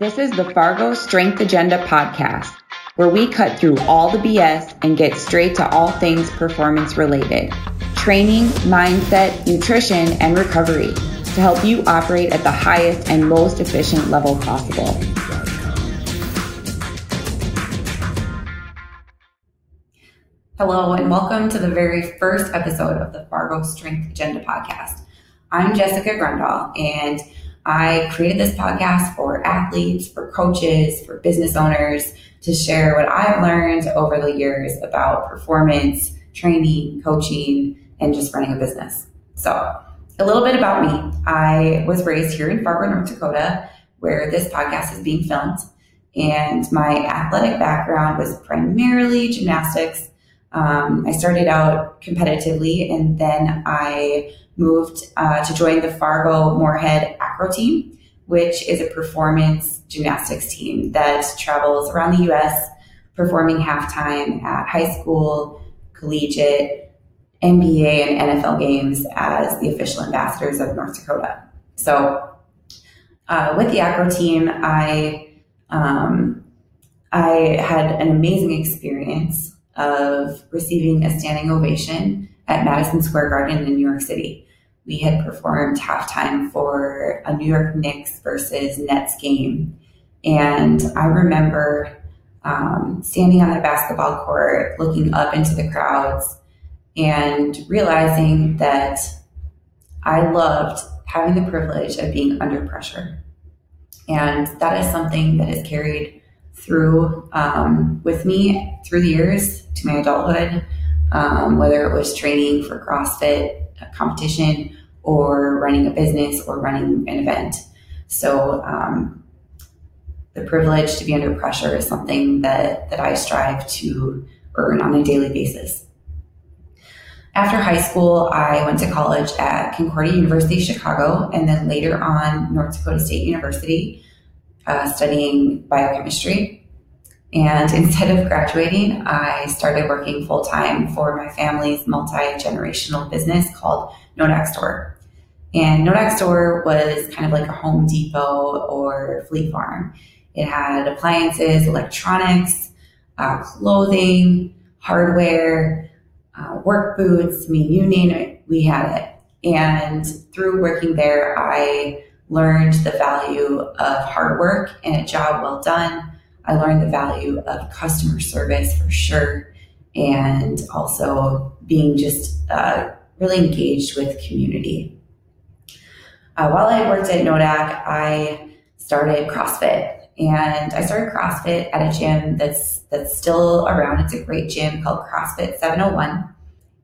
This is the Fargo Strength Agenda podcast, where we cut through all the BS and get straight to all things performance related training, mindset, nutrition, and recovery to help you operate at the highest and most efficient level possible. Hello, and welcome to the very first episode of the Fargo Strength Agenda podcast. I'm Jessica Grondahl, and I created this podcast for athletes, for coaches, for business owners to share what I've learned over the years about performance, training, coaching, and just running a business. So, a little bit about me. I was raised here in Fargo, North Dakota, where this podcast is being filmed. And my athletic background was primarily gymnastics um, I started out competitively and then I moved uh, to join the Fargo Moorhead Team, which is a performance gymnastics team that travels around the US performing halftime at high school, collegiate, NBA, and NFL games as the official ambassadors of North Dakota. So, uh, with the Acro team, I um, I had an amazing experience of receiving a standing ovation at Madison Square Garden in New York City. We had performed halftime for a New York Knicks versus Nets game. And I remember um, standing on the basketball court, looking up into the crowds, and realizing that I loved having the privilege of being under pressure. And that is something that has carried through um, with me through the years to my adulthood, um, whether it was training for CrossFit competition or running a business or running an event. So um, the privilege to be under pressure is something that that I strive to earn on a daily basis. After high school, I went to college at Concordia University Chicago and then later on North Dakota State University uh, studying biochemistry. And instead of graduating, I started working full time for my family's multi generational business called Nodak Store. And Nodak Store was kind of like a Home Depot or Fleet Farm. It had appliances, electronics, uh, clothing, hardware, uh, work boots. I mean, you name it, we had it. And through working there, I learned the value of hard work and a job well done. I learned the value of customer service for sure, and also being just uh, really engaged with community. Uh, while I worked at Nodak, I started CrossFit, and I started CrossFit at a gym that's that's still around. It's a great gym called CrossFit 701,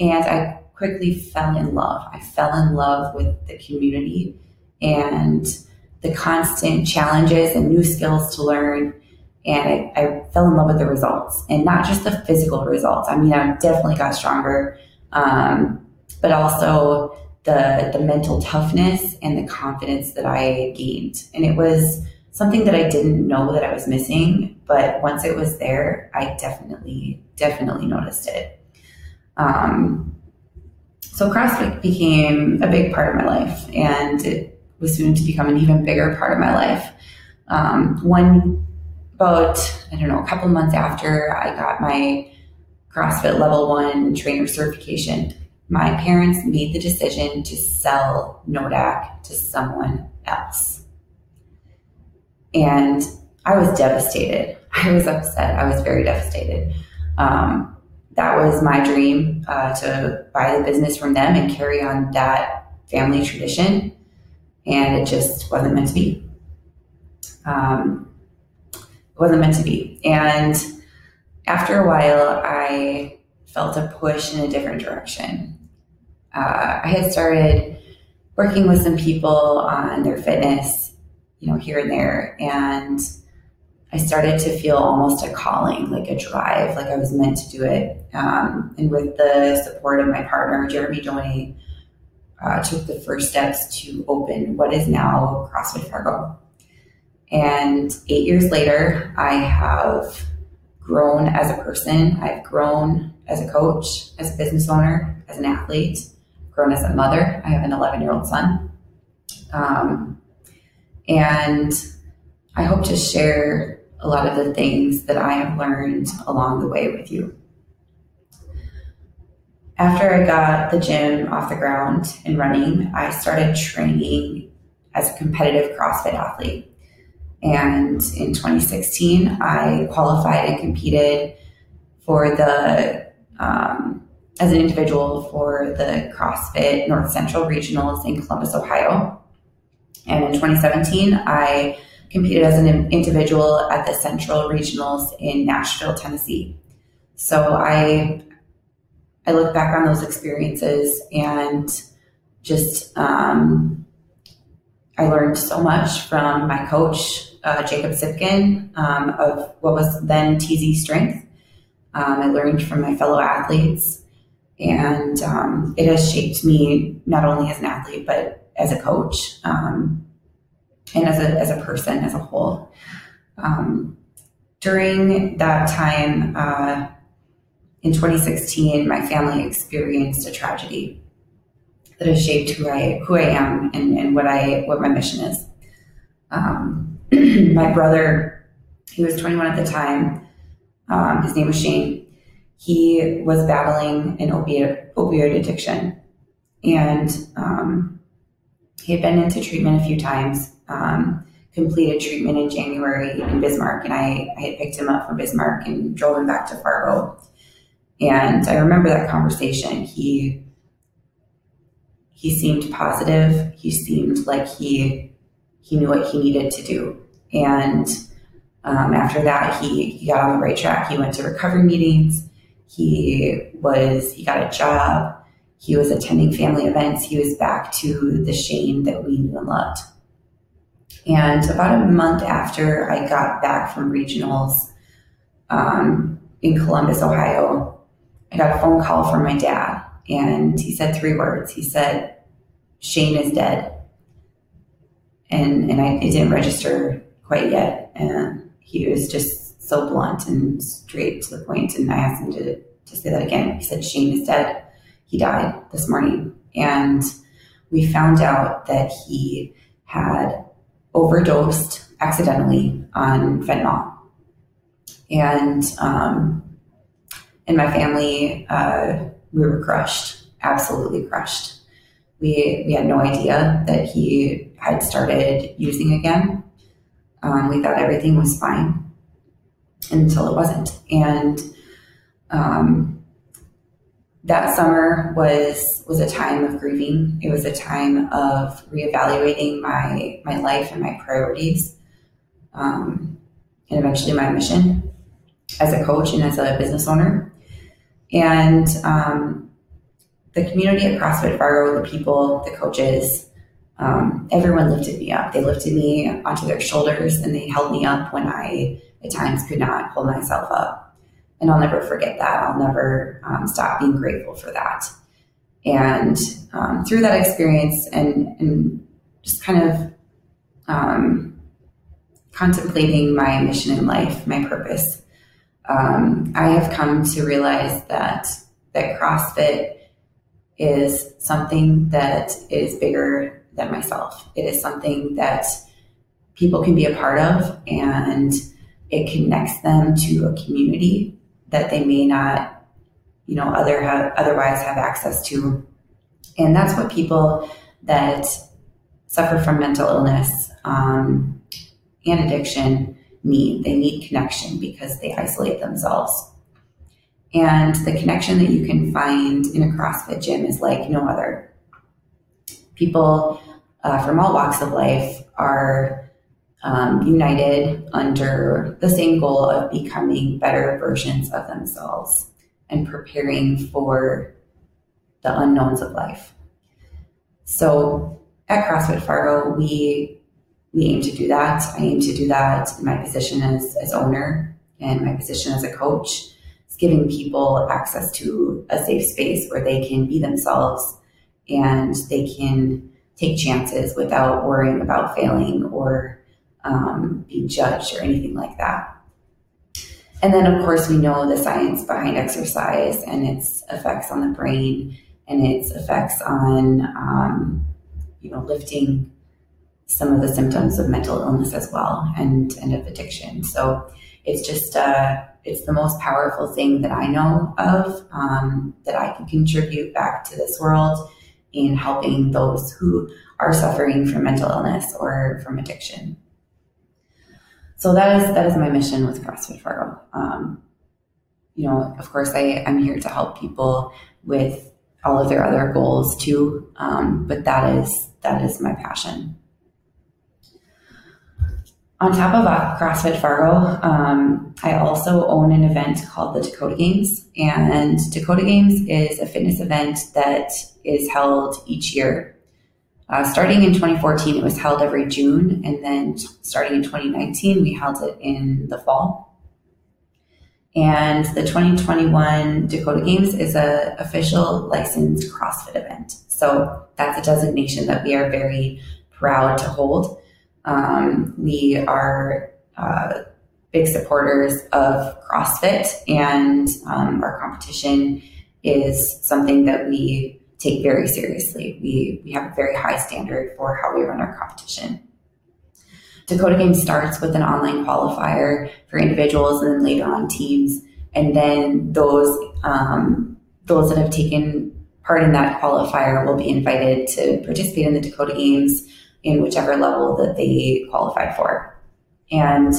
and I quickly fell in love. I fell in love with the community and the constant challenges and new skills to learn. And I, I, fell in love with the results and not just the physical results. I mean, I definitely got stronger, um, but also the, the mental toughness and the confidence that I gained. And it was something that I didn't know that I was missing, but once it was there, I definitely, definitely noticed it. Um, so CrossFit became a big part of my life and it was soon to become an even bigger part of my life. Um, one, about, I don't know, a couple months after I got my CrossFit level one trainer certification, my parents made the decision to sell Nodak to someone else. And I was devastated. I was upset. I was very devastated. Um, that was my dream uh, to buy the business from them and carry on that family tradition and it just wasn't meant to be. Um, wasn't meant to be. And after a while, I felt a push in a different direction. Uh, I had started working with some people on their fitness, you know, here and there, and I started to feel almost a calling, like a drive, like I was meant to do it. Um, and with the support of my partner, Jeremy Doney, uh, took the first steps to open what is now CrossFit Fargo. And eight years later, I have grown as a person. I've grown as a coach, as a business owner, as an athlete, grown as a mother. I have an 11 year old son. Um, and I hope to share a lot of the things that I have learned along the way with you. After I got the gym off the ground and running, I started training as a competitive CrossFit athlete. And in 2016, I qualified and competed for the, um, as an individual for the CrossFit North Central Regionals in Columbus, Ohio. And in 2017, I competed as an individual at the Central Regionals in Nashville, Tennessee. So I I look back on those experiences and just um, I learned so much from my coach uh, Jacob Tsypkin um, of what was then TZ Strength. Um, I learned from my fellow athletes, and um, it has shaped me not only as an athlete but as a coach um, and as a as a person as a whole. Um, during that time uh, in 2016, my family experienced a tragedy that has shaped who I who I am and, and what I what my mission is. Um, my brother, he was 21 at the time. Um, his name was Shane. He was battling an opiate opioid addiction, and um, he had been into treatment a few times. Um, completed treatment in January in Bismarck, and I, I had picked him up from Bismarck and drove him back to Fargo. And I remember that conversation. He he seemed positive. He seemed like he he knew what he needed to do. And um, after that, he, he got on the right track. He went to recovery meetings. He was he got a job. He was attending family events. He was back to the Shane that we knew and loved. And about a month after I got back from regionals um, in Columbus, Ohio, I got a phone call from my dad, and he said three words. He said, "Shane is dead," and and I, it didn't register quite yet. And he was just so blunt and straight to the point. And I asked him to to say that again. He said, "Shane is dead. He died this morning," and we found out that he had overdosed accidentally on fentanyl, and um, in my family, uh, we were crushed, absolutely crushed. We, we had no idea that he had started using again. Um, we thought everything was fine until it wasn't. And um, that summer was was a time of grieving. It was a time of reevaluating my my life and my priorities, um, and eventually my mission as a coach and as a business owner. And um, the community at CrossFit Fargo, the people, the coaches, um, everyone lifted me up. They lifted me onto their shoulders and they held me up when I at times could not hold myself up. And I'll never forget that. I'll never um, stop being grateful for that. And um, through that experience and, and just kind of um, contemplating my mission in life, my purpose, um, I have come to realize that that CrossFit is something that is bigger than myself. It is something that people can be a part of, and it connects them to a community that they may not, you know, other have, otherwise have access to. And that's what people that suffer from mental illness um, and addiction need. They need connection because they isolate themselves. And the connection that you can find in a CrossFit gym is like no other. People uh, from all walks of life are um, united under the same goal of becoming better versions of themselves and preparing for the unknowns of life. So at CrossFit Fargo, we we aim to do that. I aim to do that in my position as, as owner and my position as a coach. It's giving people access to a safe space where they can be themselves and they can take chances without worrying about failing or um, being judged or anything like that. And then, of course, we know the science behind exercise and its effects on the brain and its effects on, um, you know, lifting some of the symptoms of mental illness as well and, and of addiction. So it's just, uh, it's the most powerful thing that I know of um, that I can contribute back to this world in helping those who are suffering from mental illness or from addiction. So that is that is my mission with CrossFit Fargo. Um, you know, of course, I, I'm here to help people with all of their other goals too, um, but that is that is my passion on top of CrossFit Fargo, um, I also own an event called the Dakota Games. And Dakota Games is a fitness event that is held each year. Uh, starting in 2014, it was held every June. And then starting in 2019, we held it in the fall. And the 2021 Dakota Games is a official licensed CrossFit event. So that's a designation that we are very proud to hold. Um, we are uh, big supporters of CrossFit, and um, our competition is something that we take very seriously. We, we have a very high standard for how we run our competition. Dakota Game starts with an online qualifier for individuals and then later on teams. And then those um, those that have taken part in that qualifier will be invited to participate in the Dakota Games in whichever level that they qualified for. And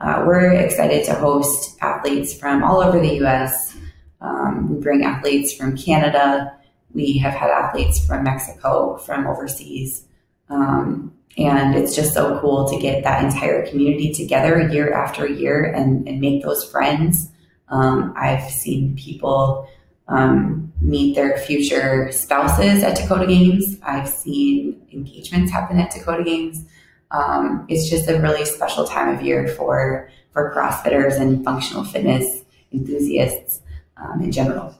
uh, we're excited to host athletes from all over the US. Um, we bring athletes from Canada. We have had athletes from Mexico, from overseas. Um, and it's just so cool to get that entire community together year after year and, and make those friends. Um, I've seen people um, meet their future spouses at Dakota Games. I've seen engagements happen at Dakota Games. Um, it's just a really special time of year for for CrossFitters and functional fitness enthusiasts um, in general.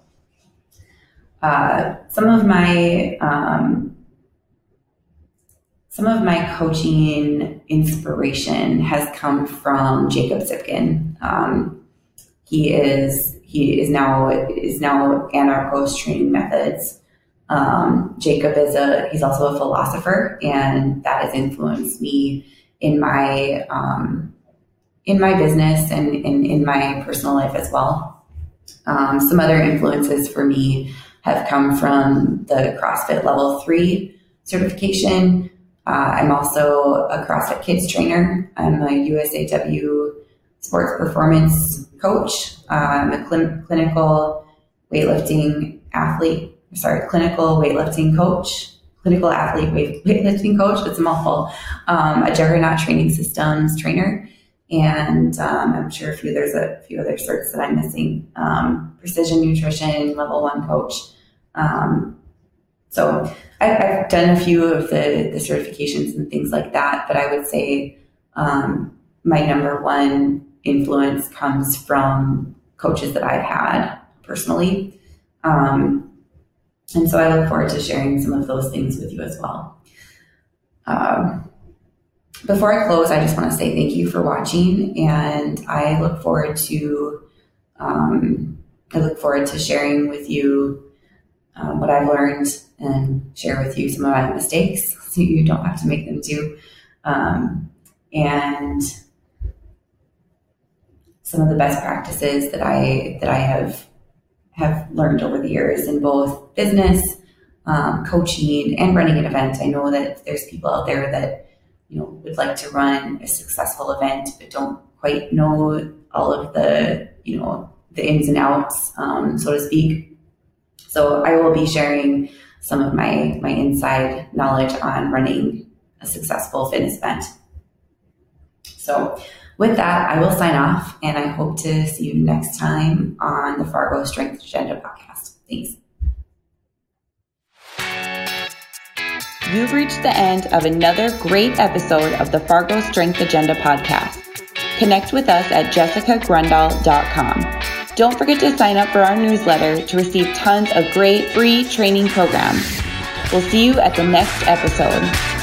Uh, some of my um, some of my coaching inspiration has come from Jacob Tsypkin. Um, he is he is now is now Anarchos Training Methods. Um, Jacob is a he's also a philosopher, and that has influenced me in my um, in my business and in, in my personal life as well. Um, some other influences for me have come from the CrossFit Level Three certification. Uh, I'm also a CrossFit Kids trainer. I'm a USAW sports performance coach. Uh, I'm a cl- clinical weightlifting athlete, sorry, clinical weightlifting coach, clinical athlete weight, weightlifting coach. It's a mouthful. Um, a Juggernaut Training Systems trainer. And um, I'm sure a few there's a few other certs that I'm missing. Um, precision nutrition, level one coach. Um, so I, have done a few of the, the certifications and things like that, but I would say um, my number one influence comes from coaches that I've had personally. Um, and so I look forward to sharing some of those things with you as well. Um, before I close, I just want to say thank you for watching, and I look forward to um, I look forward to sharing with you um, what I've learned and share with you some of my mistakes, so you don't have to make them too. Um, and some of the best practices that I that I have have learned over the years in both business, um, coaching, and running an event. I know that there's people out there that you know would like to run a successful event but don't quite know all of the you know the ins and outs, um, so to speak. So I will be sharing some of my my inside knowledge on running a successful fitness event. So with that, I will sign off and I hope to see you next time on the Fargo Strength Agenda podcast. Thanks. You've reached the end of another great episode of the Fargo Strength Agenda podcast. Connect with us at jessicagrondahl.com. Don't forget to sign up for our newsletter to receive tons of great free training programs. We'll see you at the next episode.